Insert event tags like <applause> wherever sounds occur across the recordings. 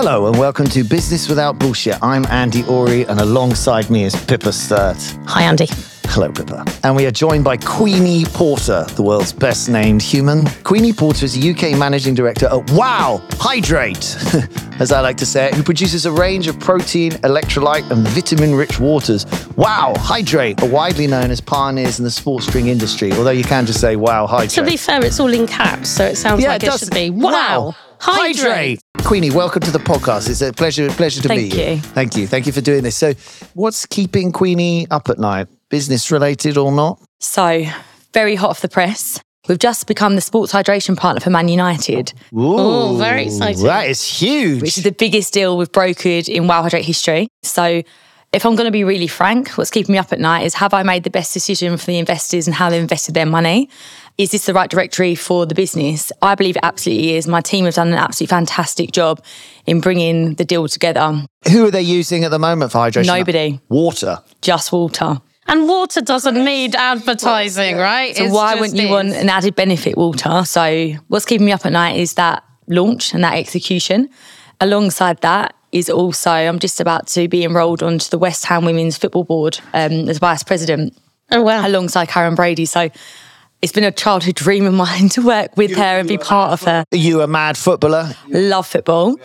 Hello and welcome to Business Without Bullshit. I'm Andy Ory and alongside me is Pippa Sturt. Hi, Andy. Hello, Pippa. And we are joined by Queenie Porter, the world's best named human. Queenie Porter is a UK managing director at Wow Hydrate, <laughs> as I like to say it, who produces a range of protein, electrolyte, and vitamin rich waters. Wow Hydrate are widely known as pioneers in the sports drink industry, although you can just say Wow Hydrate. To be fair, it's all in caps, so it sounds Yeah, like it it, should be. Wow. Hydrate. Queenie, welcome to the podcast. It's a pleasure, pleasure to Thank meet you. you. Thank you. Thank you for doing this. So, what's keeping Queenie up at night? Business related or not? So, very hot off the press. We've just become the sports hydration partner for Man United, Oh, very exciting. That is huge. which is the biggest deal we've brokered in Wow Hydrate history. So, if I'm going to be really frank, what's keeping me up at night is have I made the best decision for the investors and how they've invested their money? Is this the right directory for the business? I believe it absolutely is. My team have done an absolutely fantastic job in bringing the deal together. Who are they using at the moment for hydration? Nobody. Water. Just water. And water doesn't need advertising, right? So It's why just wouldn't you is. want an added benefit, water? So what's keeping me up at night is that launch and that execution. Alongside that is also I'm just about to be enrolled onto the West Ham Women's Football Board um, as vice president Oh, wow. alongside Karren Brady. So it's been a childhood dream of mine <laughs> to work with her and be part of her. Are you a mad footballer? Love football.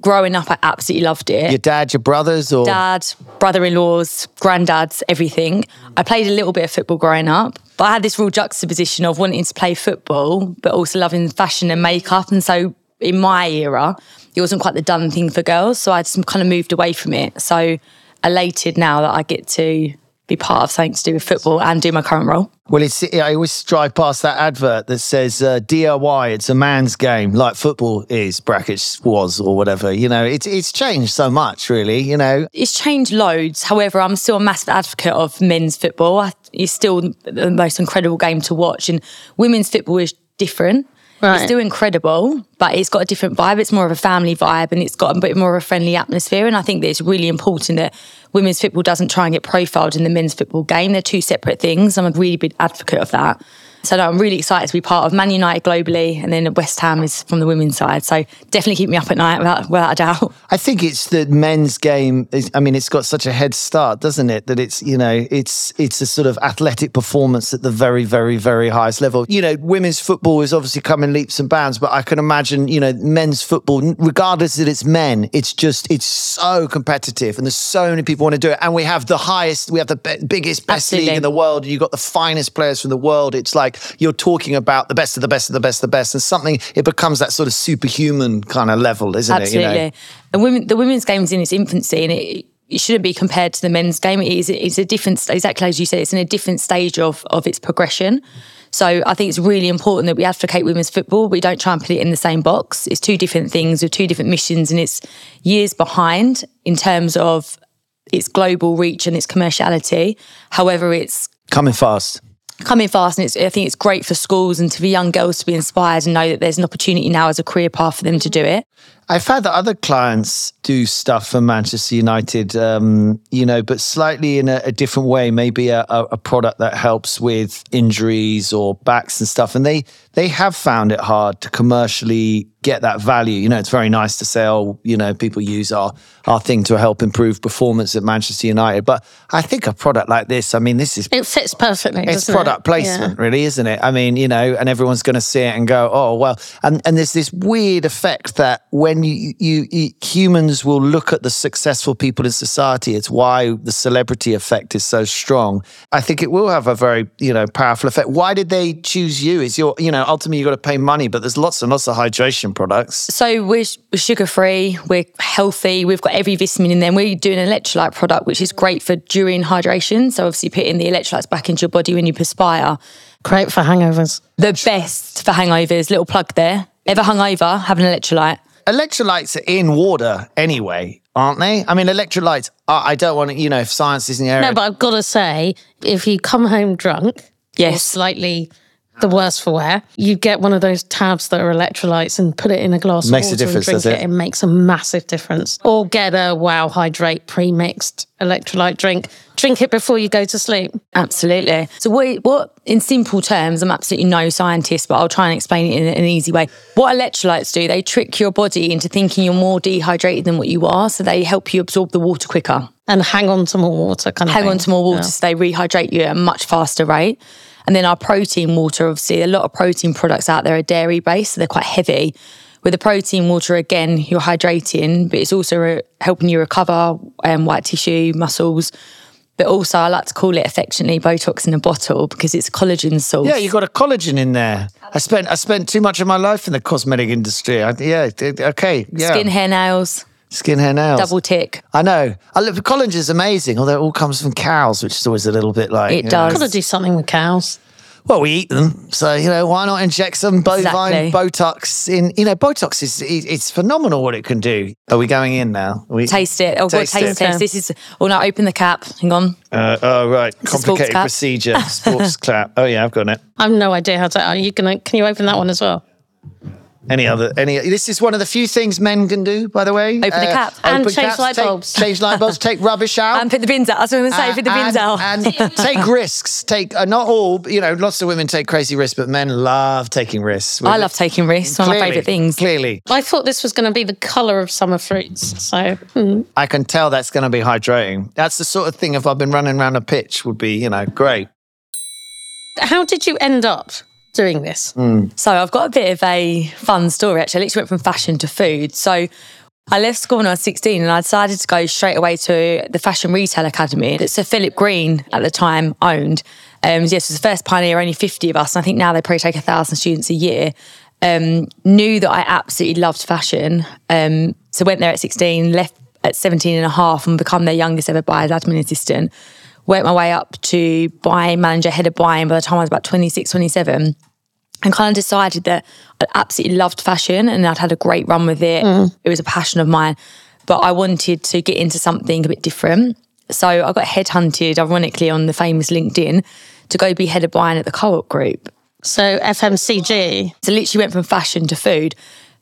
Growing up, I absolutely loved it. Your dad, your brothers, or dad, brother-in-laws, granddads, everything. I played a little bit of football growing up, but I had this real juxtaposition of wanting to play football, but also loving fashion and makeup. And so in my era, it wasn't quite the done thing for girls. So I just kind of moved away from it. So elated now that I get to be part of something to do with football and do my current role. Well, it's, I always drive past that advert that says uh, DIY. It's a man's game, like football is brackets was or whatever. You know, it's it's changed so much, really. You know, It's changed loads. However, I'm still a massive advocate of men's football. It's still the most incredible game to watch. And women's football is different. Right. It's still incredible, but it's got a different vibe. It's more of a family vibe and it's got a bit more of a friendly atmosphere. And I think that it's really important that women's football doesn't try and get profiled in the men's football game. They're two separate things. I'm a really big advocate of that. So no, I'm really excited to be part of Man United globally, and then West Ham is from the women's side. So definitely keep me up at night without, without a doubt. I think it's the men's game. Is, I mean, it's got such a head start, doesn't it? That it's you know, it's it's a sort of athletic performance at the very, very, very highest level. You know, women's football is obviously coming leaps and bounds, but I can imagine you know, men's football, regardless that it's men, it's just it's so competitive, and there's so many people want to do it, and we have the highest, we have the biggest, best league in the world. You've got the finest players from the world. It's like you're talking about the best of the best of the best of the best, and something it becomes that sort of superhuman kind of level, isn't Absolutely. it? You know? And women, the women's game's in its infancy, and it, it shouldn't be compared to the men's game. It is it's a different, exactly as you said, it's in a different stage of of its progression. So I think it's really important that we advocate women's football. We don't try and put it in the same box. It's two different things with two different missions, and it's years behind in terms of its global reach and its commerciality. However, it's Coming fast. Coming fast and it's, I think it's great for schools and to the young girls to be inspired and know that there's an opportunity now as a career path for them to do it. I've had that other clients do stuff for Manchester United, um, you know, but slightly in a, a different way. Maybe a, a, product that helps with injuries or backs and stuff. And they they have found it hard to commercially get that value. You know, it's very nice to say, oh, you know, people use our our thing to help improve performance at Manchester United. But I think a product like this, I mean, this is It fits perfectly. it's product it? placement, really, isn't it? I mean, you know, and everyone's going to see it and go, "Oh, well." And and there's this weird effect that when you, you you humans will look at the successful people in society, it's why the celebrity effect is so strong. I think it will have a very you know powerful effect. Why did they choose you? Is your you know ultimately you got to pay money, but there's lots and lots of hydration products. So we're, we're sugar free, we're healthy, we've got every vitamin in there. We're doing an electrolyte product, which is great for during hydration. So obviously putting the electrolytes back into your body when you perspire. Great for hangovers. The best for hangovers, little plug there. Ever hungover, have an electrolyte. Electrolytes are in water anyway, aren't they? I mean, electrolytes. Are, I don't want to, you know, if science is in the area. No, but I've got to say, if you come home drunk, or Yes. slightly the worst for wear. You get one of those tabs that are electrolytes and put it in a glass Makes of water difference, and does drink it? it. It makes a massive difference. Or get a Wow Hydrate pre-mixed electrolyte drink. Drink it before you go to sleep. Absolutely. So, what, what, in simple terms, I'm absolutely no scientist, but I'll try and explain it in an easy way. What electrolytes do, they trick your body into thinking you're more dehydrated than what you are. So, they help you absorb the water quicker. And hang on to more water kind of hang on to more water so they rehydrate you at a much faster rate. And then our protein water, obviously, a lot of protein products out there are dairy based, so they're quite heavy. With the protein water, again, you're hydrating, but it's also re- helping you recover um, white tissue, muscles. But also, I like to call it affectionately Botox in a bottle because it's a collagen source. Yeah, you've got a collagen in there. I spent I spent too much of my life in the cosmetic industry. I, yeah, okay, yeah. Skin, hair, nails, Skin, hair, nails. double tick. I know. I look, collagen is amazing, although it all comes from cows, which is always a little bit like It you know. does. Got to do something with cows. Well, we eat them, so you know why not inject some bovine Exactly. Botox in? You know, Botox is it's phenomenal what it can do. Are we going in now? We Taste it. Oh, Taste taste it. test. This is. Oh, no, open the cap. Hang on. Uh, oh right, a complicated cap. procedure. <laughs> Sports clap. Oh yeah, I've got it. I have no idea how to. Are you gonna? Can you open that one as well? Any other? Any? This is one of the few things men can do, by the way. Open the cap. And open change caps, light take- bulbs. Change light bulbs. Take rubbish <laughs> out. And put the bins out. That's what I'm going to say. Put the bins Uh, out. and, and <laughs> take risks. Take uh, not all. You know, lots of women take crazy risks, but men love taking risks. I love taking risks. One of my favourite things. Clearly, I thought this was going to be the color of summer fruits. So hmm. I can tell that's going to be hydrating. That's the sort of thing. If I've been running around a pitch, would be you know great. how did you end up doing this? So I've got a bit of a fun story actually. I literally went from fashion to food. So I left school when I was 16 and I decided to go straight away to the Fashion Retail Academy that Sir Philip Green at the time owned. Um, yes, it was the first pioneer, only 50 of us. And I think now they probably take a thousand students a year. Um, knew that I absolutely loved fashion. Um, so went there at 16, left at 17 and a half and become their youngest ever buyer's admin assistant. Worked my way up to buying manager, head of buying by the time I was about 26, 27 and kind of decided that I absolutely loved fashion and I'd had a great run with it. Mm. It was a passion of mine, but I wanted to get into something a bit different. So I got headhunted, ironically, on the famous LinkedIn to go be head of buying at the Co-op Group. So FMCG. So literally went from fashion to food.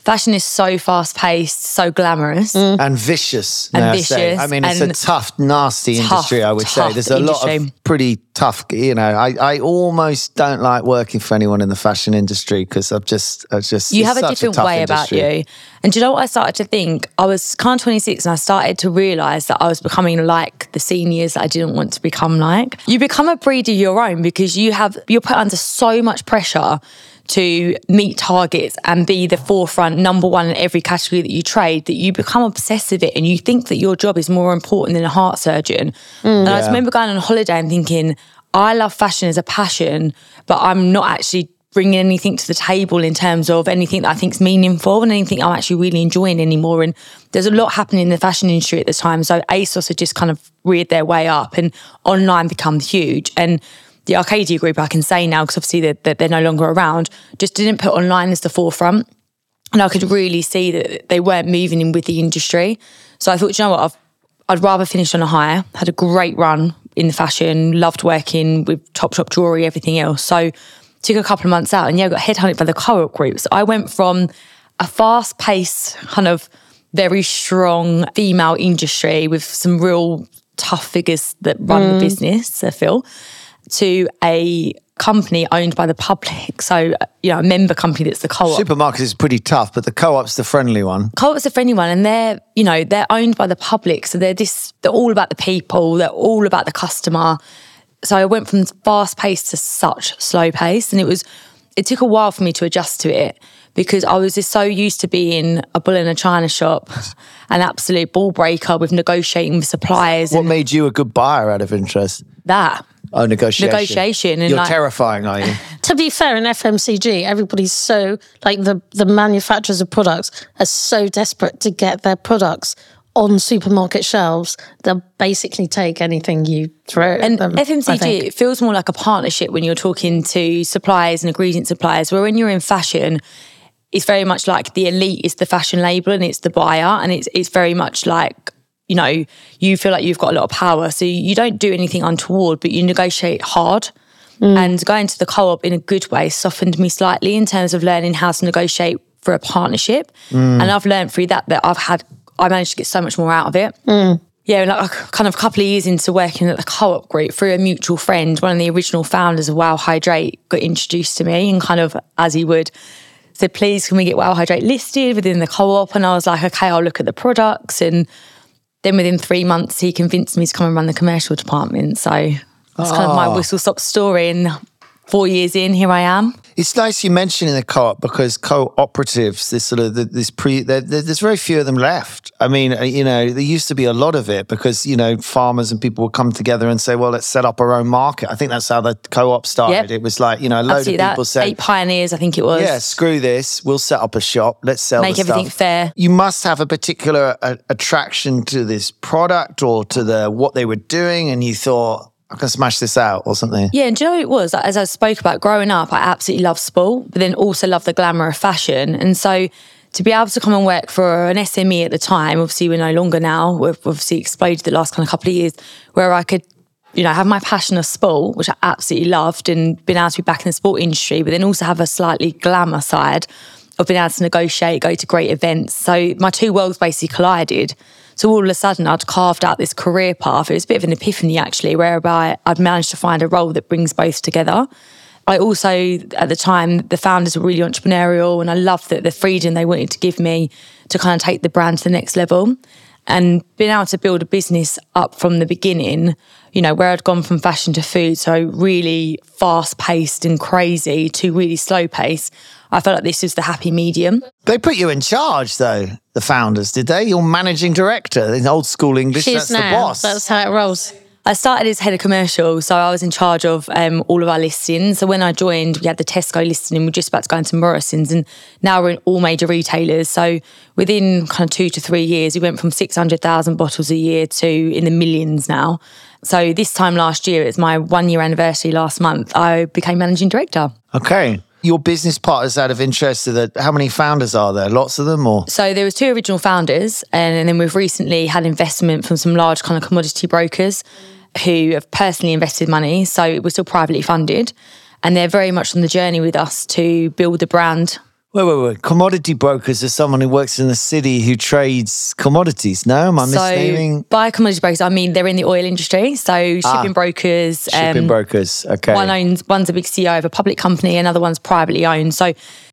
Fashion is so fast paced, so glamorous. Mm. and vicious. And may I say. vicious I mean, it's a tough, nasty tough, industry. I would say there's a lot of pretty tough. You know, I, I almost don't like working for anyone in the fashion industry because I've just, I just you have a different tough way about you. And do you know what I started to think? I was kind of 26 and I started to realize that I was becoming like the seniors that I didn't want to become like. You become a breed of your own because you have you're put under so much pressure to meet targets and be the forefront number one in every category that you trade that you become obsessed with it and you think that your job is more important than a heart surgeon. Mm. and I just remember going on holiday and thinking, I love fashion as a passion, but I'm not actually bringing anything to the table in terms of anything that I think is meaningful and anything I'm actually really enjoying anymore. And there's a lot happening in the fashion industry at the time. So ASOS had just kind of reared their way up and online become huge. And the Arcadia group, I can say now, because obviously they're, they're, no longer around, just didn't put online as the forefront. And I could really see that they weren't moving in with the industry. So I thought, you know what, I've, I'd rather finish on a higher. Had a great run in the fashion, loved working with top top jewelry, everything else. So took a couple of months out and yeah, got headhunted by the co-op group. So I went from a fast paced, kind of very strong female industry with some real tough figures that run the mm. business, I feel, to a company owned by the public. So, you know, a member company that's the co-op. Supermarkets is pretty tough, but the co-op's the friendly one. Co-op's the friendly one, and they're you know they're owned by the public, so they're this they're all about the people, they're all about the customer. So I went from fast paced to such slow pace, and it was it took a while for me to adjust to it because I was just so used to being a bull in a china shop, <laughs> an absolute ball breaker with negotiating with suppliers What made you a good buyer out of interest? that. Oh, negotiation. Negotiation and You're like- terrifying, are you? <laughs> To be fair, in FMCG, everybody's so like the the manufacturers of products are so desperate to get their products on supermarket shelves. They'll basically take anything you throw at And them. I FMCG, it feels more like a partnership when you're talking to suppliers and ingredient suppliers, where when you're in fashion, it's very much like the elite is the fashion label and it's the buyer. And it's it's very much like, you know, you feel like you've got a lot of power. So you don't do anything untoward, but you negotiate hard. Mm. And going to the co op in a good way softened me slightly in terms of learning how to negotiate for a partnership. Mm. And I've learned through that that I've had, I managed to get so much more out of it. Mm. Yeah, like kind of a couple of years into working at the co-op group through a mutual friend, one of the original founders of Wow Hydrate got introduced to me and kind of as he would said, please can we get Wow Hydrate listed within the co-op? And I was like, okay, I'll look at the products. And then within three months, he convinced me to come and run the commercial department. So that's kind of my ah. whistle stop story. And four years in, here I am. It's nice you mentioning the co-op because cooperatives, this sort of this pre, there, there- there's very few of them left. I mean, uh, you know, there used to be a lot of it because you know farmers and people would come together and say, well, let's set up our own market. I think that's how the co-op started. Yep. It was like you know, a load Absolutely of that. people said, Eight pioneers, I think it was. yeah, screw this. We'll set up a shop. Let's sell. Make everything stuff. fair. You must have a particular uh, attraction to this product or to the what they were doing, and you thought, I can smash this out or something. Yeah, and you know it was? As I spoke about growing up, I absolutely love sport, but then also love the glamour of fashion. And so to be able to come and work for an SME at the time, obviously we're no longer now, we've obviously exploded the last kind of couple of years, where I could, you know, have my passion of sport, which I absolutely loved, and been able to be back in the sport industry, but then also have a slightly glamour side of being able to negotiate, go to great events. So my two worlds basically collided. So all of a sudden, I'd carved out this career path. It was a bit of an epiphany, actually, whereby I'd managed to find a role that brings both together. I also, at the time, the founders were really entrepreneurial, and I loved that the freedom they wanted to give me to kind of take the brand to the next level. And being able to build a business up from the beginning, you know, where I'd gone from fashion to food, so really fast paced and crazy to really slow pace, I felt like this was the happy medium. They put you in charge, though. The founders, did they? You're managing director in old school English. She that's is the now. boss. That's how it rolls. I started as head of commercial, so I was in charge of um, all of our listings. So when I joined, we had the Tesco listing, and we're just about to go into Morrison's, and now we're in all major retailers. So within kind of two to three years, we went from six hundred thousand bottles a year to in the millions now. So this time last year, it's my one year anniversary last month. I became managing director. okay. Your business partners, out of interest, that how many founders are there? Lots of them, or So there was two original founders, and, then we've recently had investment from some large kind of commodity brokers who have personally invested money. So we're still privately funded, and they're very much on the journey with us to build the brand. Wait, wait, wait. Commodity brokers are someone who works in the city who trades commodities. No, am I So misnaming? by commodity brokers, I mean they're in the oil industry. So shipping brokers, Ah. Shipping um, brokers. Okay. one owns one's a big CEO of a public company, another one's privately owned. So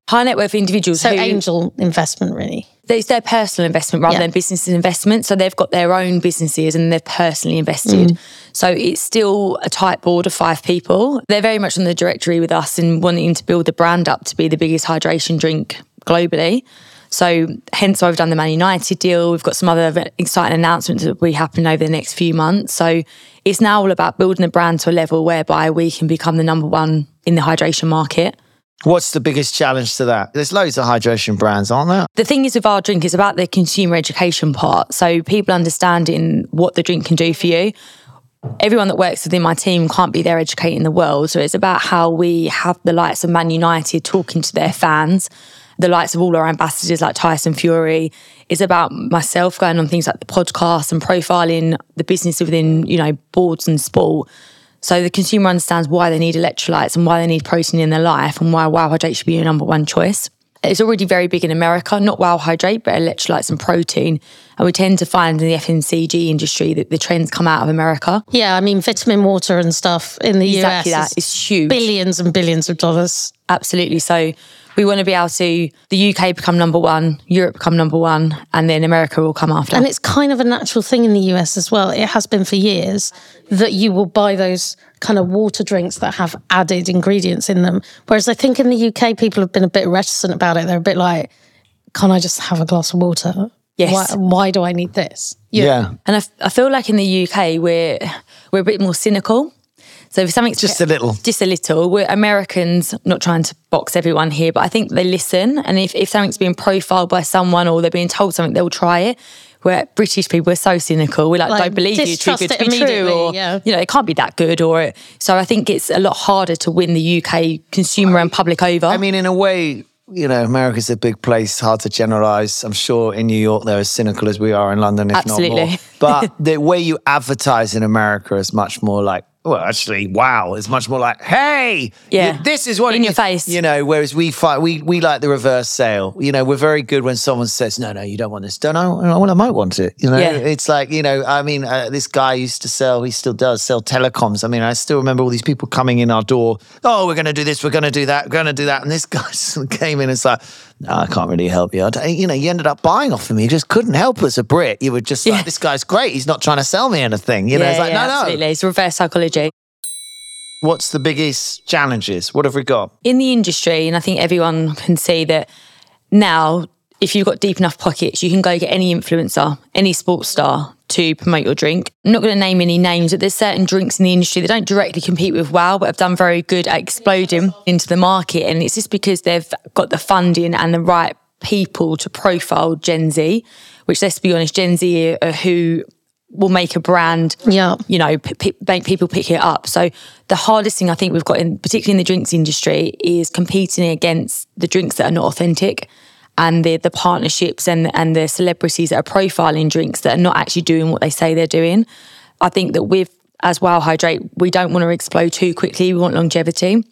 high net worth individuals So who angel investment, really. it's their personal investment rather Yeah. than business investment. So they've got their own businesses and they've personally invested. Mm. So it's still a tight board of five people. They're very much on the directory with us and wanting to build the brand up to be the biggest hydration drink globally. So hence why we've done the Man United deal. We've got some other exciting announcements that will be happening over the next few months. So it's now all about building the brand to a level whereby we can become the number one in the hydration market. What's the biggest challenge to that? There's loads of hydration brands, aren't there? the thing is with our drink is about the consumer education part. So people understanding what the drink can do for you. Everyone that works within my team can't be there educating the world. So it's about how we have the likes of Man United talking to their fans, the likes of all our ambassadors like Tyson Fury. It's about myself going on things like the podcast and profiling the business within, you know, boards and sport. So the consumer understands why they need electrolytes and why they need protein in their life and why Wow Hydrate should be your number one choice. It's already very big in America, not Wow Hydrate, but electrolytes and protein. And we tend to find in the FMCG industry that the trends come out of America. Yeah, I mean, vitamin water and stuff in the Exactly US that. It's huge. billions and billions of dollars. Absolutely. So we want to be able to the UK become number one, Europe become number one, and then America will come after. And it's kind of a natural thing in the US as well. It has been for years that you will buy those kind of water drinks that have added ingredients in them. Whereas I think in the UK, people have been a bit reticent about it. They're a bit like, can't I just have a glass of water? Yes. Why, why do I need this? Yeah. And I, f- I feel like in the UK we're we're a bit more cynical. So if something's Just a little. just a little, we're Americans. Not trying to box everyone here, but I think they listen. And if, if something's being profiled by someone or they're being told something, they'll try it. Where British people are so cynical, we're like, Like, don't believe you, too good to it be true, immediately, or yeah. you know, it can't be that good. Or so I think it's a lot harder to win the UK consumer and public over. I mean, in a way, you know, America's a big place, hard to generalize. I'm sure in New York they're as cynical as we are in London, if not more. But <laughs> the way you advertise in America is much more like well, actually, wow. It's much more like, hey, Yeah. this is what In your is," face. You know, whereas we fight, we we like the reverse sale. You know, we're very good when someone says, no, no, you don't want this. Don't I? Well, I might want it. You know, Yeah. it's like, you know, I mean, uh, this guy used to sell, he still does sell telecoms. I mean, I still remember all these people coming in our door. Oh, we're going to do this. We're going to do that. We're going to do that. And this guy <laughs> came in and it's like, no, I can't really help you. I you know, you ended up buying off of me. You just couldn't help as a Brit. You were just Yeah. like, this guy's great. He's not trying to sell me anything. You know, it's like, no, no. absolutely. It's reverse psychology. What's the biggest challenges? What have we got? in the industry, and I think everyone can see that now, if you've got deep enough pockets, you can go get any influencer, any sports star to promote your drink. I'm not going to name any names, but there's certain drinks in the industry that don't directly compete with WOW, but have done very good at exploding into the market. And it's just because they've got the funding and the right people to profile Gen Z, which let's be honest, Gen Z are who will make a brand Yeah. you know, p- p- make people pick it up. So the hardest thing I think we've got, in, particularly in the drinks industry, is competing against the drinks that are not authentic, and the the partnerships and and the celebrities that are profiling drinks that are not actually doing what they say they're doing. I think that with as Wow Hydrate, we don't want to explode too quickly. We want longevity.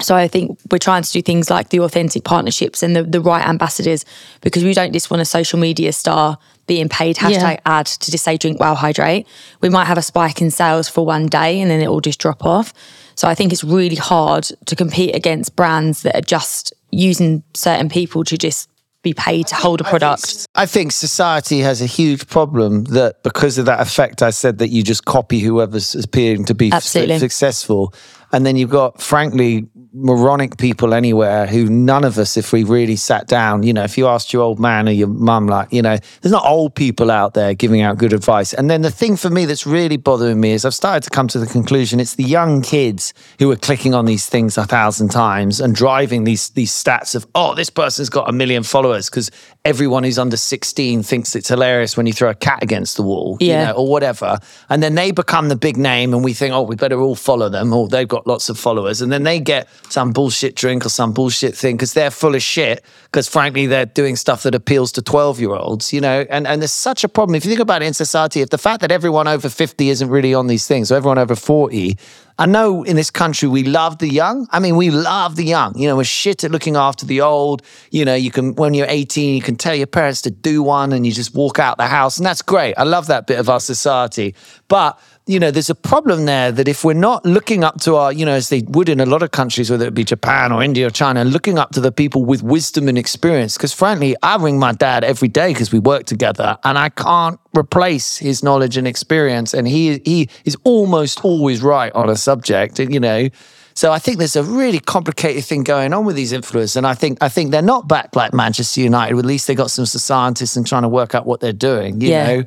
So I think we're trying to do things like the authentic partnerships and the, the right ambassadors because we don't just want a social media star being paid hashtag Yeah. ad to just say drink Wow Hydrate. We might have a spike in sales for one day and then it will just drop off. So I think it's really hard to compete against brands that are just using certain people to just be paid to hold a product. I think society has a huge problem that because of that effect, I said that you just copy whoever's appearing to be Absolutely. successful. And then you've got, frankly, moronic people anywhere who none of us, if we really sat down, you know, if you asked your old man or your mum, like, you know, there's not old people out there giving out good advice. And then the thing for me that's really bothering me is I've started to come to the conclusion it's the young kids who are clicking on these things a thousand times and driving these these stats of, oh, this person's got a million followers because everyone who's under 16 thinks it's hilarious when you throw a cat against the wall, you Yeah. know, or whatever. And then they become the big name and we think, oh, we better all follow them or they've got lots of followers. And then they get some bullshit drink or some bullshit thing because they're full of shit because frankly, they're doing stuff that appeals to 12 year olds, you know, and, and there's such a problem. If you think about it in society, if the fact that everyone over 50 isn't really on these things, or everyone over 40, I know in this country we love the young. I mean, we love the young. You know, we're shit at looking after the old. You know, you can when you're 18, you can tell your parents to do one and you just walk out the house. And that's great. I love that bit of our society. But you know, there's a problem there that if we're not looking up to our, you know, as they would in a lot of countries, whether it be Japan or India or China, looking up to the people with wisdom and experience. Because frankly, I ring my dad every day because we work together and I can't replace his knowledge and experience. And he he is almost always right on a subject, you know. So I think there's a really complicated thing going on with these influencers, and I think I think they're not backed like Manchester United. At least they got some scientists and trying to work out what they're doing. You Yeah. know,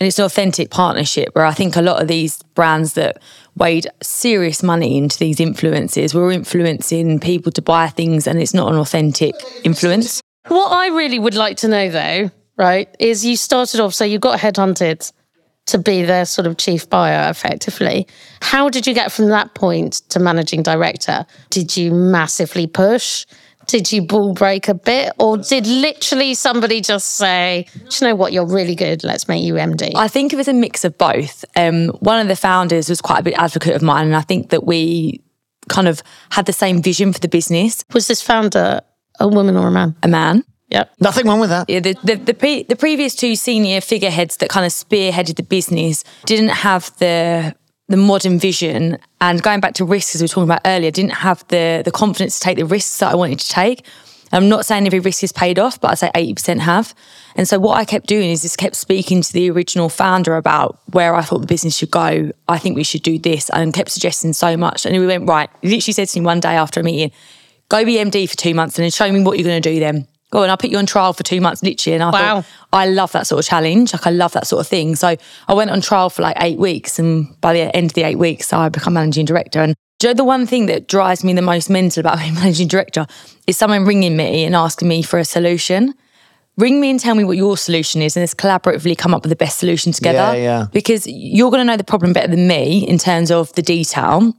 And it's an authentic partnership where I think a lot of these brands that weighed serious money into these influences were influencing people to buy things and it's not an authentic influence. What I really would like to know, though, right, is you started off, so you got headhunted to be their sort of chief buyer effectively. How did you get from that point to managing director? Did you massively push? Did you ball break a bit? Or did literally somebody just say, Do you know what, you're really good, let's make you MD? I think it was a mix of both. Um, one of the founders was quite a big advocate of mine, and I think that we kind of had the same vision for the business. Was this founder a woman or a man? A man. Yep. nothing wrong with that. Yeah, the the the, pre, the previous two senior figureheads that kind of spearheaded the business didn't have the the modern vision and going back to risks as we were talking about earlier, didn't have the the confidence to take the risks that I wanted to take. I'm not saying every risk is paid off, but I say 80% have. And so what I kept doing is just kept speaking to the original founder about where I thought the business should go. I think we should do this and kept suggesting so much. And we went, right, he literally said to me one day after a meeting, go be MD for two months and then show me what you're going to do then. Go on, I'll put you on trial for two months, literally. And I Wow. thought, I love that sort of challenge. Like, I love that sort of thing. So I went on trial for like eight weeks. And by the end of the eight weeks, I become managing director. And do you know, the one thing that drives me the most mental about <laughs> being managing director is someone ringing me and asking me for a solution. Ring me and tell me what your solution is, and let's collaboratively come up with the best solution together. Yeah, yeah. Because you're going to know the problem better than me in terms of the detail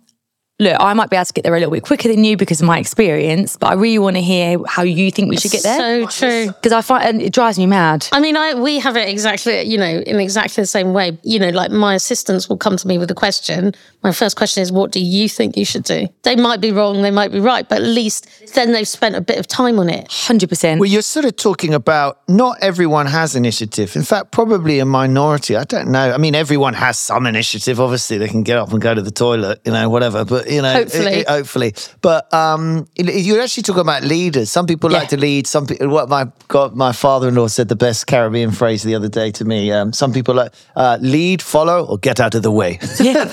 look, I might be able to get there a little bit quicker than you because of my experience, but I really want to hear how you think we should get there. So true. Because I find and it drives me mad. I mean, I we have it exactly, you know, in exactly the same way. You know, like my assistants will come to me with a question. My first question is, "What do you think you should do?" They might be wrong, they might be right, but at least then they've spent a bit of time on it. 100%. Well, you're sort of talking about not everyone has initiative. In fact, probably a minority. I don't know. I mean, everyone has some initiative. Obviously, they can get up and go to the toilet, you know, whatever. But you know, Hopefully. it- it- hopefully. But um, you're actually talking about leaders. Some people like to lead. Some people. What my God, my father-in-law said the best Caribbean phrase the other day to me. Um, some people like uh, lead, follow, or get out of the way. <laughs> yeah,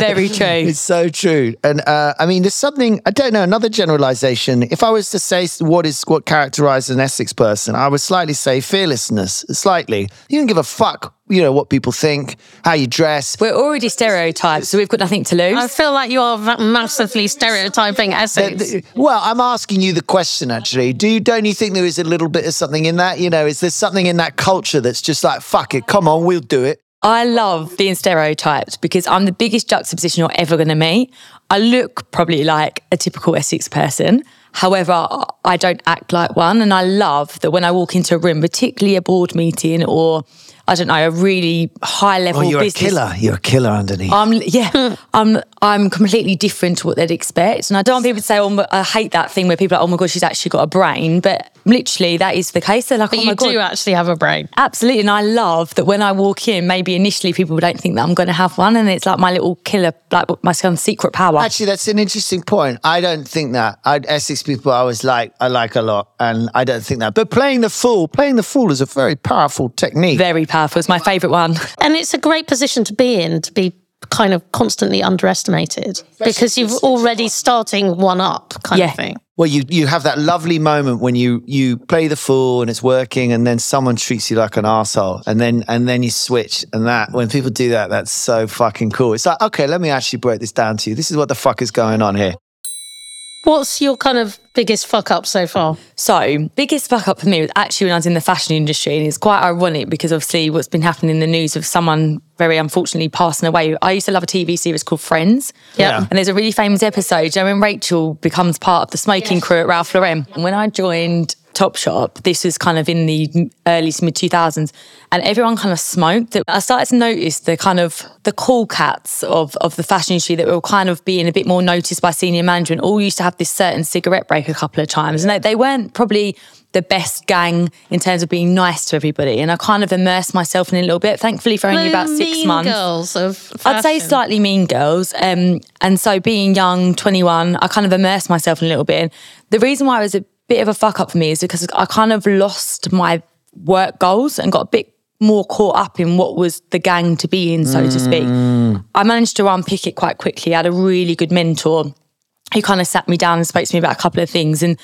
very true. It's so true. And uh, I mean, there's something, I don't know, another generalization. If I was to say what is what characterizes an Essex person, I would slightly say fearlessness. Slightly. You don't give a fuck, you know, what people think, how you dress. We're already stereotyped, so we've got nothing to lose. I feel like you are massively stereotyping Essex. Well, I'm asking you the question actually. Do you don't you think there is a little bit of something in that? You know, is there something in that culture that's just like, fuck it, come on, we'll do it. I love being stereotyped because I'm the biggest juxtaposition you're ever going to meet. I look probably like a typical Essex person. However, I don't act like one. And I love that when I walk into a room, particularly a board meeting or I don't know, a really high level Oh, you're business. a killer. You're a killer underneath. I'm yeah, I'm I'm completely different to what they'd expect, and I don't want people to say, "Oh, my- I hate that thing where people are like, oh my god, she's actually got a brain," but literally that is the case. They're like, but "Oh my you god." do actually have a brain. Absolutely. And I love that when I walk in, maybe initially people don't think that I'm going to have one. And it's like my little killer, like my some um, secret power. Actually, that's an interesting point. I don't think that. I, Essex people, I was like, I like a lot, and I don't think that. But playing the fool, playing the fool is a very powerful technique. Very powerful. It's my favourite one. And it's a great position to be in, to be kind of constantly underestimated because you've already starting one up kind Yeah. of thing. well, you you have that lovely moment when you you play the fool and it's working, and then someone treats you like an asshole, and then and then you switch, and that when people do that, that's so fucking cool. It's like, okay, let me actually break this down to you. This is what the fuck is going on here. What's your kind of biggest fuck up so far? So, biggest fuck up for me was actually when I was in the fashion industry. And it's quite ironic because obviously what's been happening in the news of someone very unfortunately passing away. I used to love a TV series called Friends. Yeah. And there's a really famous episode, you know, when Rachel becomes part of the smoking crew at Ralph Lauren. And when I joined Topshop, this was kind of in the early to mid 2000s, and everyone kind of smoked. I started to notice the kind of the cool cats of, of the fashion industry that were kind of being a bit more noticed by senior management all used to have this certain cigarette break a couple of times. And they, they weren't probably the best gang in terms of being nice to everybody. And I kind of immersed myself in it a little bit, thankfully for only about six mean months. girls of I'd say slightly mean girls. Um, and so being young, 21, I kind of immersed myself in a little bit. And the reason why it was a bit of a fuck up for me is because I kind of lost my work goals and got a bit more caught up in what was the gang to be in, so to speak. Mm. I managed to unpick it quite quickly. I had a really good mentor who kind of sat me down and spoke to me about a couple of things. And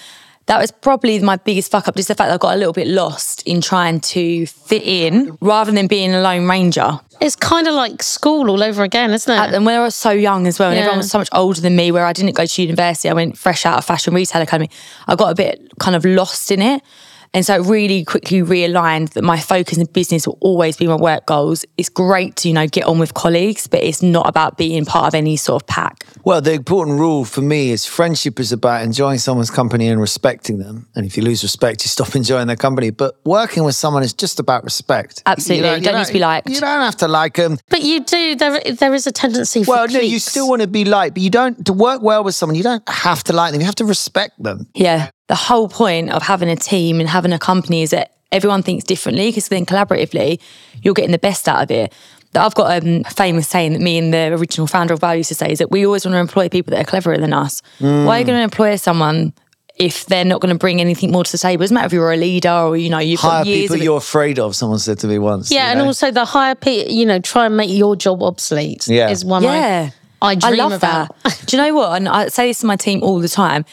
that was probably my biggest fuck up, just the fact that I got a little bit lost in trying to fit in rather than being a lone ranger. It's kind of like school all over again, isn't it? And when I was so young as well, and Yeah. everyone was so much older than me, where I didn't go to university, I went fresh out of Fashion Retail Academy. I got a bit kind of lost in it. And so it really quickly realigned that my focus in business will always be my work goals. It's great to, you know, get on with colleagues, but it's not about being part of any sort of pack. Well, the important rule for me is friendship is about enjoying someone's company and respecting them. And if you lose respect, you stop <laughs> enjoying their company. But working with someone is just about respect. Absolutely. You don't need to be liked. You don't have to like them. but you do. There, there is a tendency for Well, no, you still want to be liked, but you don't to work well with someone. You don't have to like them. You have to respect them. Yeah. The whole point of having a team and having a company is that everyone thinks differently because then collaboratively you're getting the best out of it. That I've got um, a famous saying that me and the original founder of Value used to say is that we always want to employ people that are cleverer than us. Why are you going to employ someone if they're not going to bring anything more to the table? It doesn't matter if you're a leader or you know you've Hire got years. people of you're afraid of. Someone said to me once. Yeah, you and know? also the higher, pe- you know, try and make your job obsolete. Yeah. is one. Yeah. I, I dream love about. that. Do you know what? And I say this to my team all the time.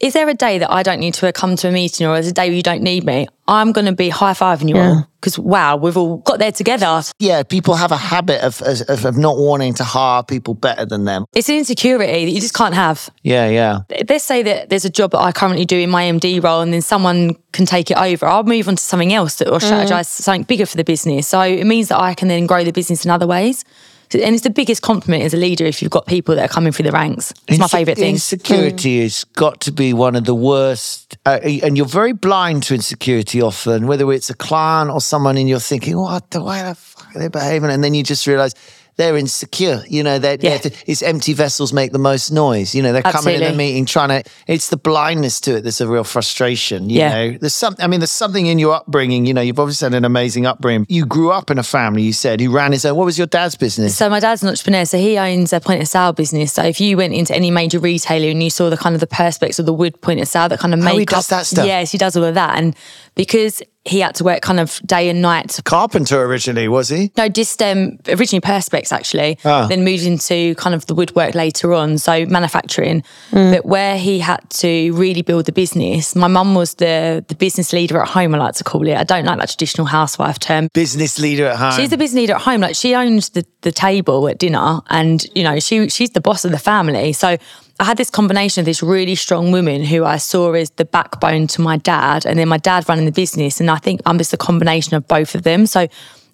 Is there a day that I don't need to come to a meeting or is a day where you don't need me? I'm going to be high fiving you Yeah. all because wow, we've all got there together. yeah, people have a habit of, of of not wanting to hire people better than them. It's an insecurity that you just can't have. Yeah, yeah. Let's say that there's a job that I currently do in my MD role and then someone can take it over. I'll move on to something else that will mm. strategize something bigger for the business. So it means that I can then grow the business in other ways. And it's the biggest compliment as a leader if you've got people that are coming through the ranks. It's my favourite thing. Insecurity has got to be one of the worst, uh, and you're very blind to insecurity often. Whether it's a client or someone, and you're thinking, "What the way the fuck are they behaving?" And then you just realise they're insecure. You know, they're, Yeah. they're- it's empty vessels make the most noise. You know, they're coming in a meeting trying to. It's the blindness to it that's a real frustration. You Yeah. know, there's some. I mean, there's something in your upbringing. You know, you've obviously had an amazing upbringing. You grew up in a family. You said who ran his own. What was your dad's business? So my dad's an entrepreneur, so he owns a point of sale business. So if you went into any major retailer and you saw the kind of the perspex of the wood point of sale that kind of Oh, make he does that stuff? Yes, he does all of that. And because he had to work kind of day and night Carpenter originally, was he? No, just um, originally Perspex actually, Ah. then moved into kind of the woodwork later on, so manufacturing. But where he had to really build the business, my mum was the the business leader at home. I like to call it. I don't like that traditional housewife term. Business leader at home. She's the business leader at home. Like she owns the, the table at dinner, and you know she she's the boss of the family. So I had this combination of this really strong woman who I saw as the backbone to my dad, and then my dad running the business. And I think I'm just a combination of both of them. So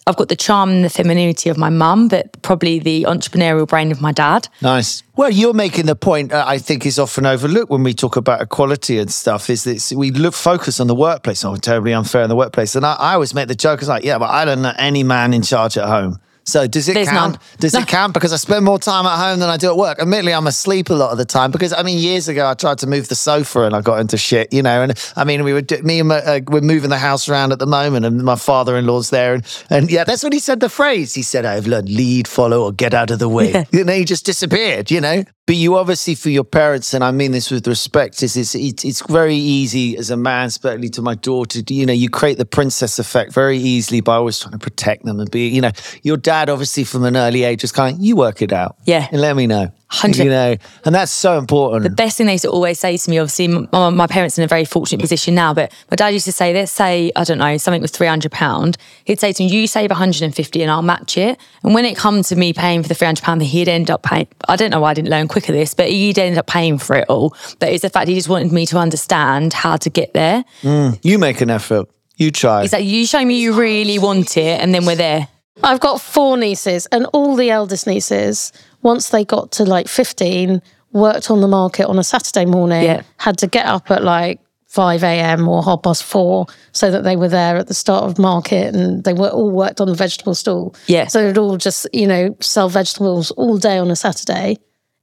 I've got the charm and the femininity of my mum, but probably the entrepreneurial brain of my dad. Nice. Well, you're making the point uh, I think is often overlooked when we talk about equality and stuff. Is that we look focus on the workplace. Oh, terribly unfair in the workplace. And I, I always make the joke. It's like, yeah, but I don't know any man in charge at home. So does it There's count? none. Does No. it count? Because I spend more time at home than I do at work. Admittedly, I'm asleep a lot of the time. Because I mean, years ago, I tried to move the sofa and I got into shit, you know. And I mean, we were me and my, uh, we're moving the house around at the moment, and my father-in-law's there, and and yeah, that's when he said the phrase. He said, "I've learned lead, follow, or get out of the way." And know, he just disappeared. You know. But you obviously, for your parents, and I mean this with respect, is it's, it's it's very easy as a man, especially to my daughter. You know, you create the princess effect very easily by always trying to protect them and be. You know, your dad obviously from an early age was kind of, you work it out, Yeah. and let me know, 100. you know, and that's so important. The best thing they used to always say to me, obviously, my, my parents are in a very fortunate position now, but my dad used to say, let's say, I don't know, something was £300. He'd say to me, you save 150 and I'll match it. And when it comes to me paying for the £300, he'd end up paying, I don't know why I didn't learn quicker this, but he'd end up paying for it all. But it's the fact he just wanted me to understand how to get there. Mm. you make an effort, you try. He's like, you show me you really want it and then we're there. I've got four nieces, and all the eldest nieces, once they got to like 15, worked on the market on a Saturday morning, Yeah. had to get up at like 5 a.m. or half past four so that they were there at the start of market and they were all worked on the vegetable stall. Yeah. So they'd all just, you know, sell vegetables all day on a Saturday,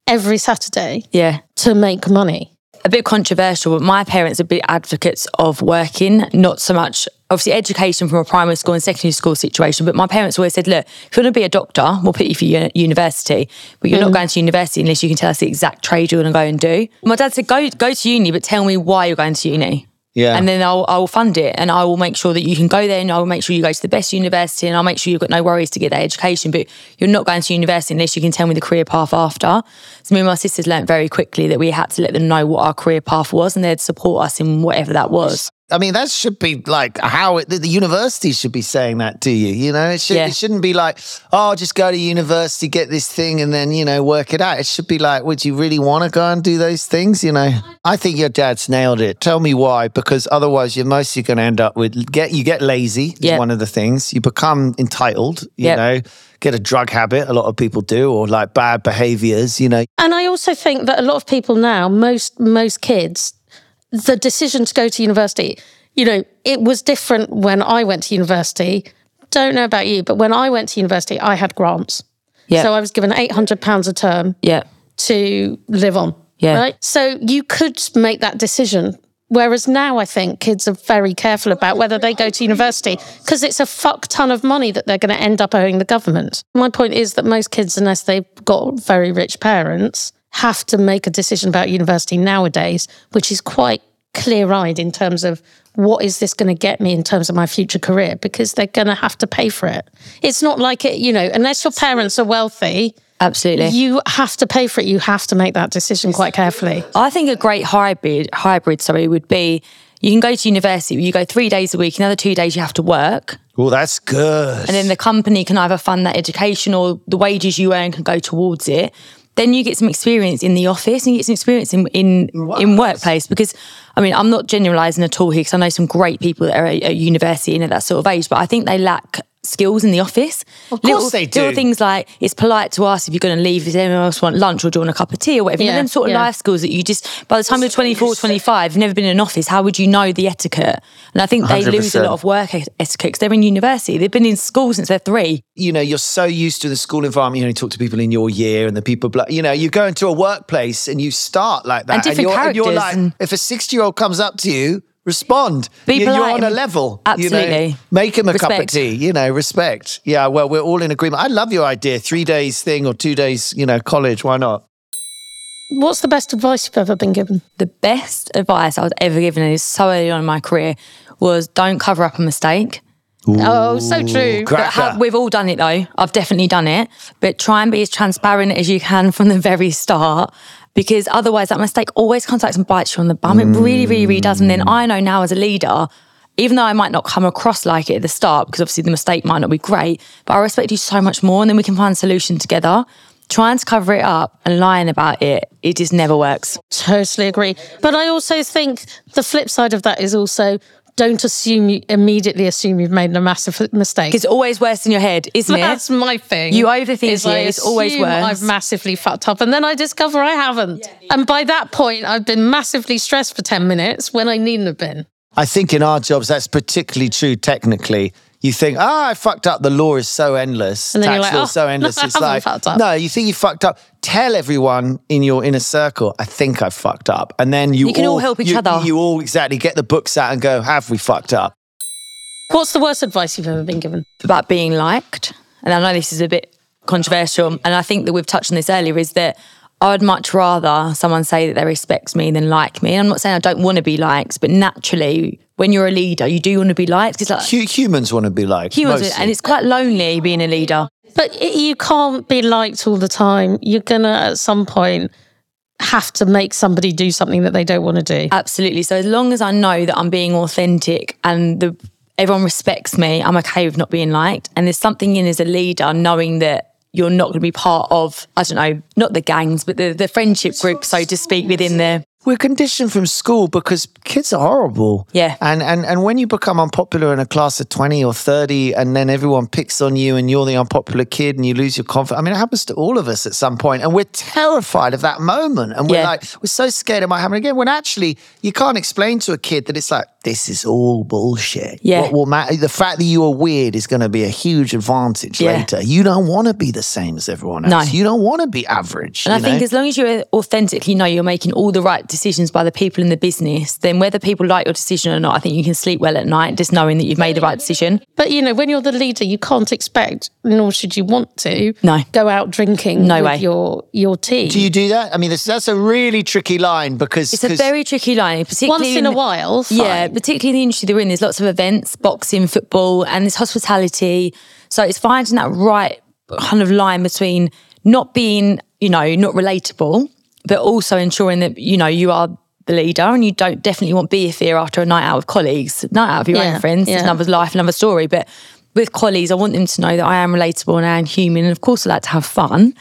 every Saturday Yeah. to make money. a bit controversial, but my parents are big advocates of working, not so much obviously education from a primary school and secondary school situation. But my parents always said, look, if you want to be a doctor, we'll put you for uni- university, but you're not mm. going to university unless you can tell us the exact trade you're going to go and do. My dad said, go go to uni, but tell me why you're going to uni. Yeah. And then I'll, I will fund it and I will make sure that you can go there and I will make sure you go to the best university and I'll make sure you've got no worries to get that education. But you're not going to university unless you can tell me the career path after. So me and my sisters learnt very quickly that we had to let them know what our career path was and they'd support us in whatever that was. I mean, that should be like how it, the, the university should be saying that to you. You know, it should Yeah. it shouldn't be like, oh, just go to university, get this thing, and then you know work it out. It should be like, would you really want to go and do those things? You know, I think your dad's nailed it. Tell me why, because otherwise you're mostly going to end up with get you get lazy. Is Yeah. one of the things you become entitled. You Yeah. know, get a drug habit. A lot of people do, or like bad behaviors. You know, And I also think that a lot of people now, most most kids, the decision to go to university, you know, it was different when I went to university. Don't know about you, but when I went to university, I had grants. Yeah. So I was given eight hundred pounds a term Yeah. to live on. Yeah. Right. So you could make that decision. Whereas now I think kids are very careful about whether they go to university because it's a fuck ton of money that they're going to end up owing the government. My point is that most kids, unless they've got very rich parents, have to make a decision about university nowadays, which is quite clear eyed in terms of what is this going to get me in terms of my future career because they're going to have to pay for it. It's not like it, you know, unless your parents are wealthy, Absolutely. you have to pay for it. You have to make that decision quite carefully. I think a great hybrid hybrid sorry would be you can go to university, you go three days a week, another two days you have to work. well, that's good. And then the company can either fund that education or the wages you earn can go towards it. Then you get some experience in the office and you get some experience in in, in workplace. Because I mean, I'm not generalising at all here because I know some great people that are at, at university and at that sort of age, but I think they lack skills in the office. Of little, course they do. Little things like it's polite to ask if you're going to leave. Does anyone else want lunch or do you want a cup of tea or whatever? You know, Yeah, them sort of yeah. life skills that you just, by the time you're 24, 25, you've never been in an office, how would you know the etiquette? And I think they lose a lot of work etiquette because they're in university. They've been in school since they're three. you know, you're so used to the school environment. You only talk to people in your year and the people, you know, you go into a workplace and you start like that. And different you're, and you're characters like, and- if a 60 year old comes up to you, respond. Be You- you're polite on a and- level. you know. Absolutely. Make him a cup of tea, you know, respect. Yeah, well, we're all in agreement. I love your idea. Three days thing or two days, you know, college. Why not? What's the best advice you've ever been given? The best advice I was ever given, and it's so early on in my career, was don't cover up a mistake. Oh, so true. But have, we've all done it though. I've definitely done it. But try and be as transparent as you can from the very start. Because otherwise, that mistake always comes back and bites you on the bum. It really, really, really does. And then I know now as a leader, even though I might not come across like it at the start, because obviously the mistake might not be great, but I respect you so much more. And then we can find a solution together. Trying to cover it up and lying about it, it just never works. Totally agree. But I also think the flip side of that is also don't assume you immediately assume you've made a massive mistake. It's always worse in your head, isn't it? That's my thing. You overthink is it, I it's always worse. I've massively fucked up, and then I discover I haven't. And by that point, I've been massively stressed for ten minutes when I needn't have been. I think in our jobs, that's particularly true technically. You think, ah, I fucked up. The law is so endless. And then you're Tax like, law oh, is so endless. I <laughs> it's haven't like, fucked up. no, you think you fucked up. Tell everyone in your inner circle, I think I fucked up. And then you, You can all help each you- other. You all exactly get the books out and go, have we fucked up? What's the worst advice you've ever been given? about being liked. And I know this is a bit controversial. And I think that we've touched on this earlier is that I'd much rather someone say that they respect me than like me. And I'm not saying I don't want to be liked, but naturally, when you're a leader, you do want to be liked. It's like Hu- humans want to be liked. humans, mostly. and it's quite lonely being a leader. But it, you can't be liked all the time. You're gonna at some point have to make somebody do something that they don't want to do. Absolutely. So as long as I know that I'm being authentic and the everyone respects me, I'm okay with not being liked. And there's something in as a leader knowing that you're not going to be part of, I don't know, not the gangs, but the, the friendship group, so to speak, within the We're conditioned from school because kids are horrible. Yeah. And, and and when you become unpopular in a class of 20 or 30 and then everyone picks on you and you're the unpopular kid and you lose your confidence. I mean, it happens to all of us at some point and we're terrified of that moment. And we're Yeah. like, we're so scared it might happen again when actually you can't explain to a kid that it's like, this is all bullshit. Yeah. What will matter, the fact that you are weird is going to be a huge advantage Yeah. later. You don't want to be the same as everyone else. No. You don't want to be average. And I you think as long as you authentically know you're making all the right decisions by the people in the business, then whether people like your decision or not, I think you can sleep well at night just knowing that you've made the right decision. But you know, when you're the leader, you can't expect, nor should you want to, No. go out drinking No with way. your your team. Do you do that? I mean, this, that's a really tricky line because It's a very tricky line, particularly Once in a while, fine. Yeah, particularly in the industry they're in, there's lots of events, boxing, football, and there's hospitality. So it's finding that right kind of line between not being, you know, not relatable, but also ensuring that, you know, you are the leader and you don't definitely want be a fear after a night out with colleagues, night out with your Yeah, own friends, yeah. it's another life, another story. But with colleagues, I want them to know that I am relatable and I am human. And of course I like to have fun.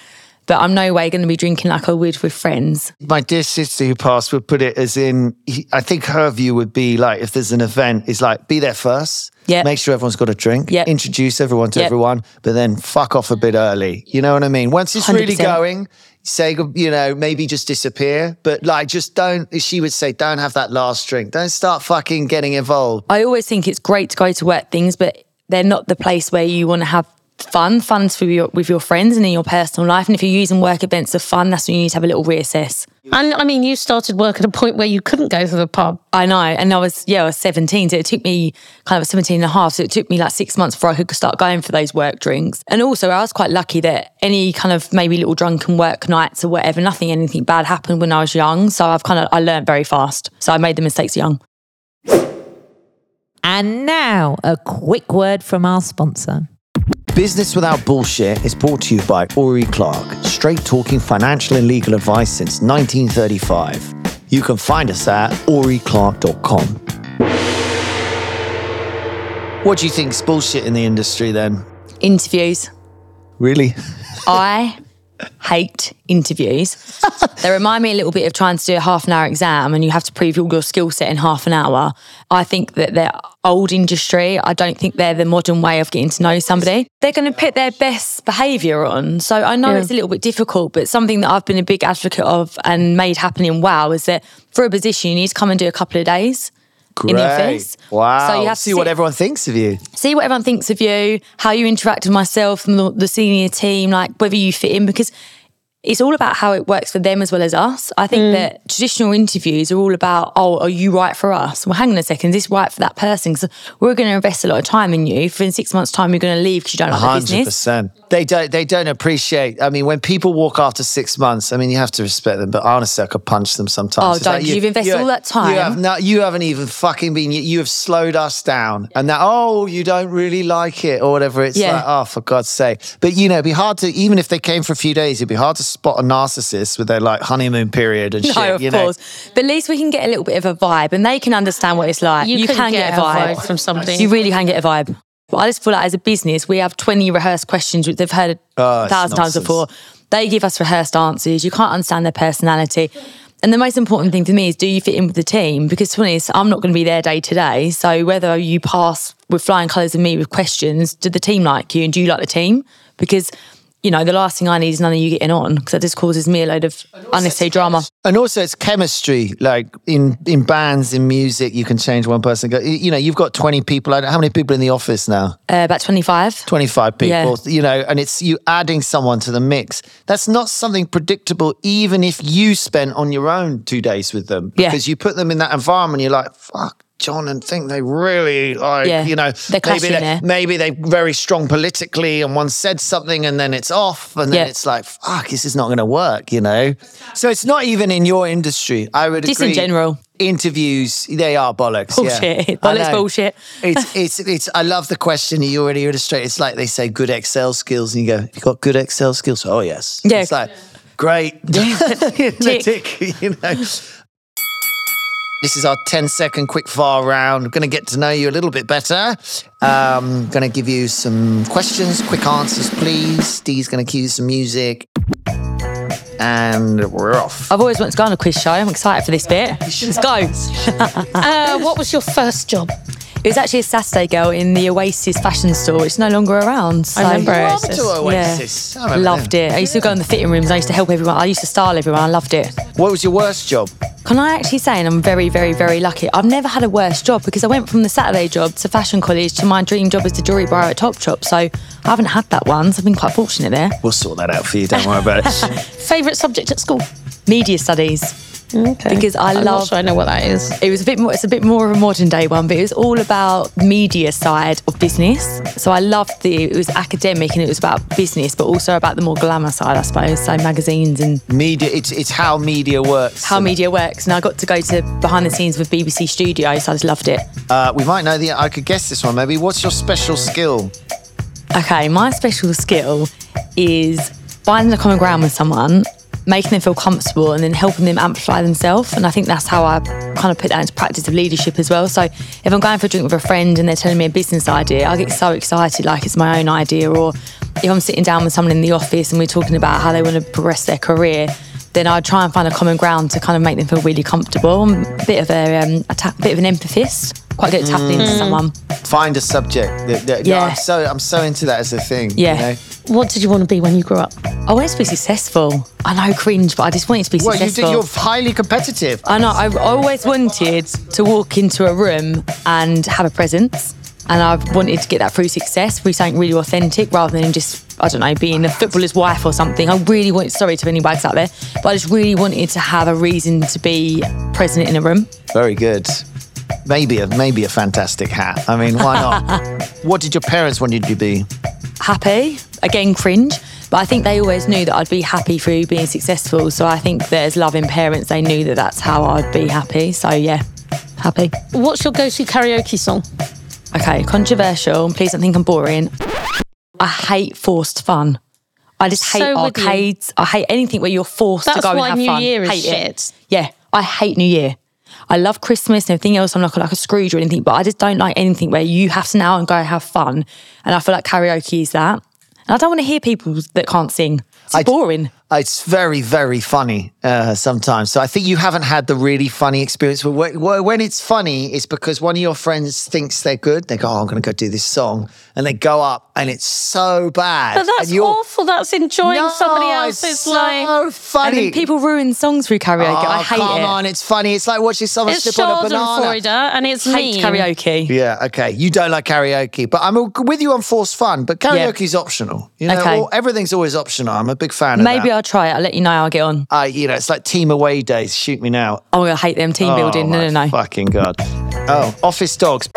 But I'm no way going to be drinking like I would with friends. my dear sister who passed would put it as in, I think her view would be like, if there's an event, is like, be there first. Yeah. Make sure everyone's got a drink. Yeah. Introduce everyone to Yeah. everyone, but then fuck off a bit early. You know what I mean? Once it's really 100%. going, say, you know, maybe just disappear, but like, just don't, she would say, don't have that last drink. Don't start fucking getting involved. I always think it's great to go to work things, but they're not the place where you want to have fun. Fun's for your, with your friends and in your personal life. And if you're using work events for fun, that's when you need to have a little reassess. And I mean, you started work at a point where you couldn't go to the pub. I know. And I was, yeah, I was 17. So it took me kind of 17 and a half. So it took me like six months before I could start going for those work drinks. And also, I was quite lucky that any kind of maybe little drunken work nights or whatever, nothing, anything bad happened when I was young. So I've kind of, I learned very fast. So I made the mistakes young. And now, a quick word from our sponsor. Business Without Bullshit is brought to you by Ori Clark, straight talking financial and legal advice since 1935. You can find us at oriclark.com. What do you think's bullshit in the industry then? Interviews. Really? I hate interviews. <laughs> they remind me a little bit of trying to do a half an hour exam and you have to prove all your skill set in half an hour. I think that they're old industry. I don't think they're the modern way of getting to know somebody. They're going to put their best behaviour on. So I know Yeah. it's a little bit difficult, but something that I've been a big advocate of and made happen in WoW is that for a position, you need to come and do a couple of days. In the office. Wow. So you have to see what everyone thinks of you. see what everyone thinks of you, how you interact with myself and the, the senior team, like whether you fit in, because it's all about how it works for them as well as us. I think mm. that traditional interviews are all about, oh, are you right for us? Well, hang on a second, is this right for that person? Because we're going to invest a lot of time in you. For in six months' time, you're going to leave because you don't like the Hundred business. percent. They don't. They don't appreciate. I mean, when people walk after six months, I mean, you have to respect them. But honestly, I could punch them sometimes. Oh, It's don't. You've invested all that time. You have no, You haven't even fucking been. You, you have slowed us down, and now, oh, you don't really like it or whatever. It's Yeah. like, oh, for God's sake. But you know, it'd be hard to even if they came for a few days, it'd be hard to spot a narcissist with their like honeymoon period and <laughs> No, shit. of you know? course. But at least we can get a little bit of a vibe and they can understand what it's like. You can can get get, a a vibe. vibe from somebody. You really can get a vibe. But I just feel like as a business, we have 20 rehearsed questions which they've heard Oh, a ah, it's thousand times before. They give us rehearsed answers. You can't understand their personality. And the most important thing for me is do you fit in with the team? Because to be honest, I'm not going to be there day to day. So whether you pass with flying colours and me with questions, do the team like you and do you like the team? Because you know, the last thing I need is none of you getting on because that just causes me a load of unnecessary drama. And also, it's chemistry. Like in in bands, in music, you can change one person. Go, you know, you've got twenty people. I don't- How many people in the office now? Uh, about 25. 25 people, Yeah. you know, and it's you adding someone to the mix. That's not something predictable, even if you spent on your own two days with them. Yeah. Because you put them in that environment, you're like, fuck. John and think they really like Yeah. you know maybe they, maybe they're very strong politically and one said something and then it's off and then Yeah. it's like fuck this is not going to work you know so it's not even in your industry I would Just in general. interviews they are bollocks Bullshit. yeah. Bollocks bullshit. It's it's it's. I love the question you already illustrate. It's like they say good Excel skills, and you go, "You got good Excel skills?" Oh yes. Yeah. It's like great. <laughs> Tick. Tick, <laughs> you know. This is our 10 second quick fire round. We're going to get to know you a little bit better. Um, going to give you some questions, quick answers, please. Steve's going to cue some music. And we're off. I've always wanted to go on a quiz show. I'm excited for this bit. Let's go. <laughs> Uh, what was your first job? It was actually a Saturday girl in the Oasis fashion store. It's no longer around. So. I remember You it. are to Oasis. I remember Loved them. it. I used to go in the fitting rooms. I used to help everyone. I used to style everyone. I loved it. What was your worst job? Can I actually say, and I'm very, very, very lucky, I've never had a worse job because I went from the Saturday job to fashion college to my dream job as the jewellery buyer at Topshop. So I haven't had that one. So I've been quite fortunate there. We'll sort that out for you. Don't worry about it. <laughs> Favorite subject at school? Media studies. Okay. Because I I'm love- Not sure I know what that is. It was a bit more. It's a bit more of a modern day one, but it was all about media side of business. So I loved the. It was academic and it was about business, but also about the more glamour side, I suppose. So magazines and media. It's it's how media works. how media works. And I got to go to behind the scenes with BBC Studios. So I just loved it. Uh, we might know the. I could guess this one. Maybe. What's your special skill? Okay, my special skill is finding a common ground with someone, making them feel comfortable, and then helping them amplify themselves. And I think that's how I kind of put that into practice of leadership as well. So if I'm going for a drink with a friend and they're telling me a business idea, I get so excited like it's my own idea. Or if I'm sitting down with someone in the office and we're talking about how they want to progress their career. Then I try and find a common ground to kind of make them feel really comfortable. I'm a bit of a, um, a ta- bit of an empathist, quite good at tapping into someone. Find a subject. That- that- Yeah. I'm so I'm so into that as a thing. Yeah. You know? What did you want to be when you grew up? I wanted to be successful. I know, cringe, but I just wanted to be Well, you successful. do, you're highly competitive. I know. I always wanted to walk into a room and have a presence. And I've wanted to get that through success, through something really authentic rather than just, I don't know, being a footballer's wife or something. I really wanted, sorry to any wags out there, but I just really wanted to have a reason to be present in a room. Very good. Maybe a maybe a fantastic hat. I mean, why not? <laughs> what did your parents want you to be? Happy, again, cringe. But I think they always knew that I'd be happy through being successful. So I think that as loving parents, they knew that that's how I'd be happy. So yeah, happy. What's your go-to karaoke song? Okay, controversial. and Please don't think I'm boring. I hate forced fun. I just hate So with arcades. I hate anything where you're forced to That's go and why have New fun. Year is hate shit. It. Yeah, I hate New Year. I love Christmas and everything else. I'm not like a Scrooge or anything, but I just don't like anything where you have to now and go have fun. And I feel like karaoke is that. And I don't want to hear people that can't sing. It's boring. It's very, very funny uh, sometimes. So I think you haven't had the really funny experience. But when, when it's funny, it's because one of your friends thinks they're good. They go, "Oh, I'm going to go do this song," and they go up, and it's so bad. But that's and you're- awful. That's enjoying No, somebody it's else's so like. And funny. then people ruin songs through karaoke. Oh, I hate come it. on, it's funny. It's like watching someone It's slip on a banana. Schadenfreude and it's hate mean. karaoke. Yeah, okay. You don't like karaoke, but I'm with you on forced fun. But karaoke's optional. You know, Okay. all- everything's always optional. I'm a big fan of Maybe. I'll try it. I'll let you know how I get on. Uh, you know, it's like team away days. Shoot me now. Oh, I hate them team building. Oh, No, no, my no. Fucking god. Oh, office dogs.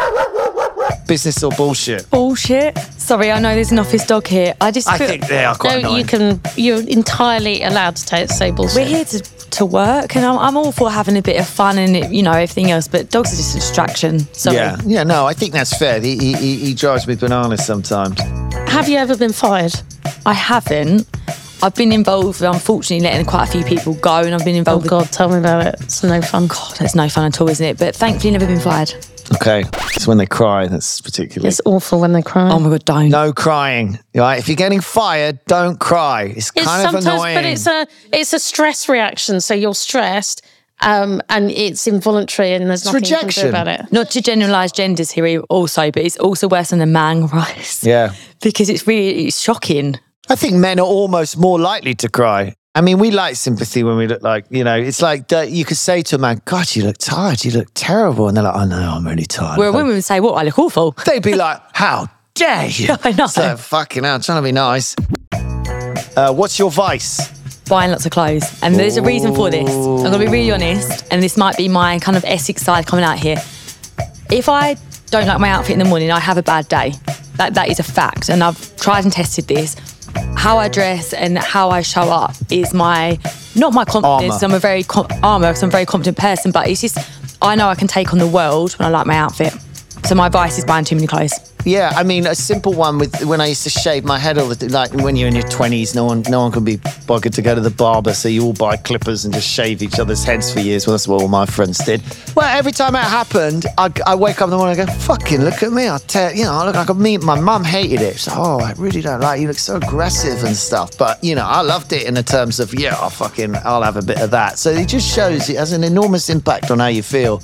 Business or bullshit? Bullshit. Sorry, I know there's an office dog here. I just I feel- think they are No, quite annoying. you can. You're entirely allowed to take say bullshit. we're here to, to work, and I'm, I'm all for having a bit of fun and you know everything else. But dogs are just a distraction. Sorry. Yeah, yeah. No, I think that's fair. He, he, he he drives me bananas sometimes. Have you ever been fired? I haven't. I've been involved, with, unfortunately, letting quite a few people go, and I've been Oh involved. with God, tell me about it. It's no fun. God, it's no fun at all, isn't it? But thankfully, never been fired. Okay, it's when they cry that's particularly. It's awful when they cry. Oh my god, don't. no crying. Right? If you're getting fired, don't cry. It's it's kind of sometimes, annoying. but it's a it's a stress reaction. So you're stressed, um, and it's involuntary, and there's nothing you rejection. can do about it. Not to generalise genders here, also, but it's also worse than the man <laughs> rise. yeah. because it's really it's shocking. I think men are almost more likely to cry. I mean, we like sympathy when we look like, you know, it's like that you could say to a man, God, you look tired, you look terrible. And they're like, I know, I'm really tired. Where women would say, "What I look awful." <laughs> They'd be like, How dare you? <laughs> I know. So fucking hell, trying to be nice. Uh, what's your vice? buying lots of clothes. And there's a reason for this. I'm going to be really honest, and this might be my kind of Essex side coming out here. If I don't like my outfit in the morning, I have a bad day. That, that is a fact. And I've tried and tested this. How I dress and how I show up is my, not my confidence. Armour. I'm a very, com- armour, because I'm a very confident person, but it's just, I know I can take on the world when I like my outfit. So my vice is buying too many clothes. Yeah, I mean, a simple one with when I used to shave my head all the time. like when you're in your twenties, no one, no one can be bothered to go to the barber, so you all buy clippers and just shave each other's heads for years. Well, that's what all my friends did. Well, every time it happened, I, I wake up in the morning and go, "Fucking look at me!" I tell you know, I look like a me. My mum hated it. She's like, "Oh, I really don't like you. Look so aggressive and stuff." But you know, I loved it in the terms of, yeah, I'll fucking, I'll have a bit of that. So it just shows it has an enormous impact on how you feel.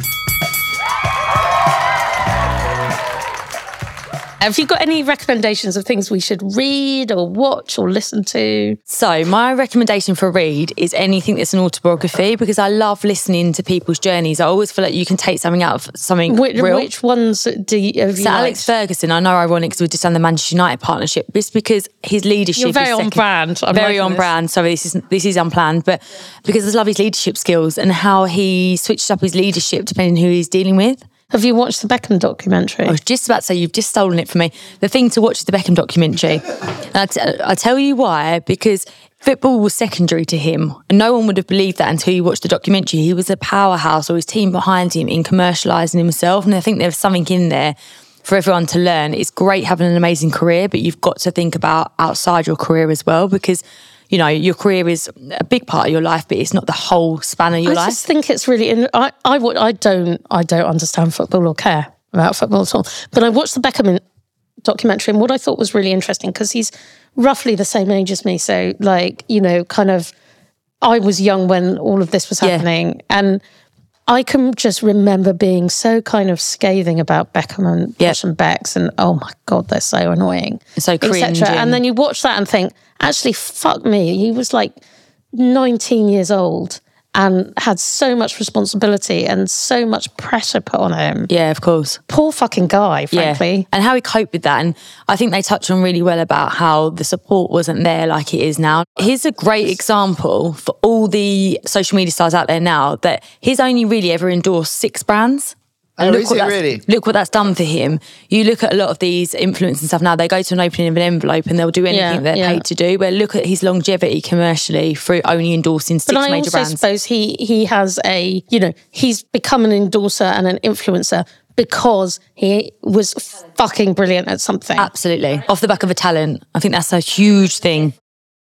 Have you got any recommendations of things we should read or watch or listen to? So, my recommendation for a read is anything that's an autobiography because I love listening to people's journeys. I always feel like you can take something out of something Which, real. which ones do you, have you so, Alex liked? Ferguson, I know ironic because we've just done the Manchester United partnership, it's because his leadership You're very is on second- brand. I'm very on this. brand. Sorry, this is this is unplanned, but because I love his leadership skills and how he switched up his leadership depending who he's dealing with. Have you watched the Beckham documentary? I was just about to say, you've just stolen it from me. The thing to watch is the Beckham documentary. I t- I'll tell you why, because football was secondary to him. And no one would have believed that until you watched the documentary. He was a powerhouse or his team behind him in commercialising himself. And I think there's something in there for everyone to learn. It's great having an amazing career, but you've got to think about outside your career as well, because you know, your career is a big part of your life, but it's not the whole span of your I life. I just think it's really. in- I I would. I don't. I don't understand football or care about football at all. But I watched the Beckham in- documentary, and what I thought was really interesting because he's roughly the same age as me. So, like, you know, kind of. I was young when all of this was Yeah. happening, and I can just remember being so kind of scathing about Beckham and Yeah. Posh and Becks, and oh my god, they're so annoying, So etc. cringe And then you watch that and think, actually, fuck me. He was like 19 years old and had so much responsibility and so much pressure put on him. yeah, of course. Poor fucking guy, frankly. And how he coped with that. And I think they touch on really well about how the support wasn't there like it is now. Here's a great example for all the social media stars out there now that he's only really ever endorsed six brands. Oh, look is what it that's- really? Look what that's done for him. You look at a lot of these influencers and stuff now, they go to an opening of an envelope and they'll do anything Yeah, they're yeah. paid to do. But look at his longevity commercially through only endorsing six But I major also brands. suppose he he has a, you know, he's become an endorser and an influencer because he was fucking brilliant at something. Absolutely. Off the back of a talent. I think that's a huge thing.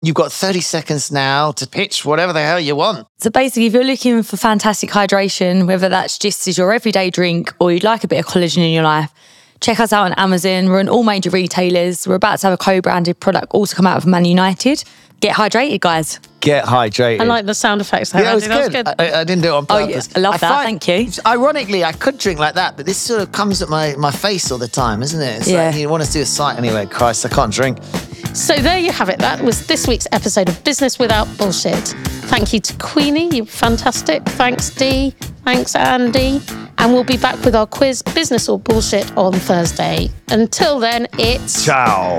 You've got 30 seconds now to pitch whatever the hell you want. So basically, if you're looking for fantastic hydration, whether that's just as your everyday drink or you'd like a bit of collagen in your life, Check us out on Amazon. We're on all major retailers. We're about to have a co-branded product also come out of Man United. Get hydrated, guys. Get hydrated. I like the sound effects. There, Yeah, it was good. That was good. I, I didn't do it on Oh, yeah. purpose. I love that. Thank you. Ironically, I could drink like that, but this sort of comes at my, my face all the time, isn't it? It's Yeah. like you want to do a site anyway. Christ, I can't drink. So there you have it. That was this week's episode of Business Without Bullshit. Thank you to Queenie. You're fantastic. Thanks, Dee. Thanks, Andy. And we'll be back with our quiz, Business or Bullshit, on Thursday. Until then, it's Ciao.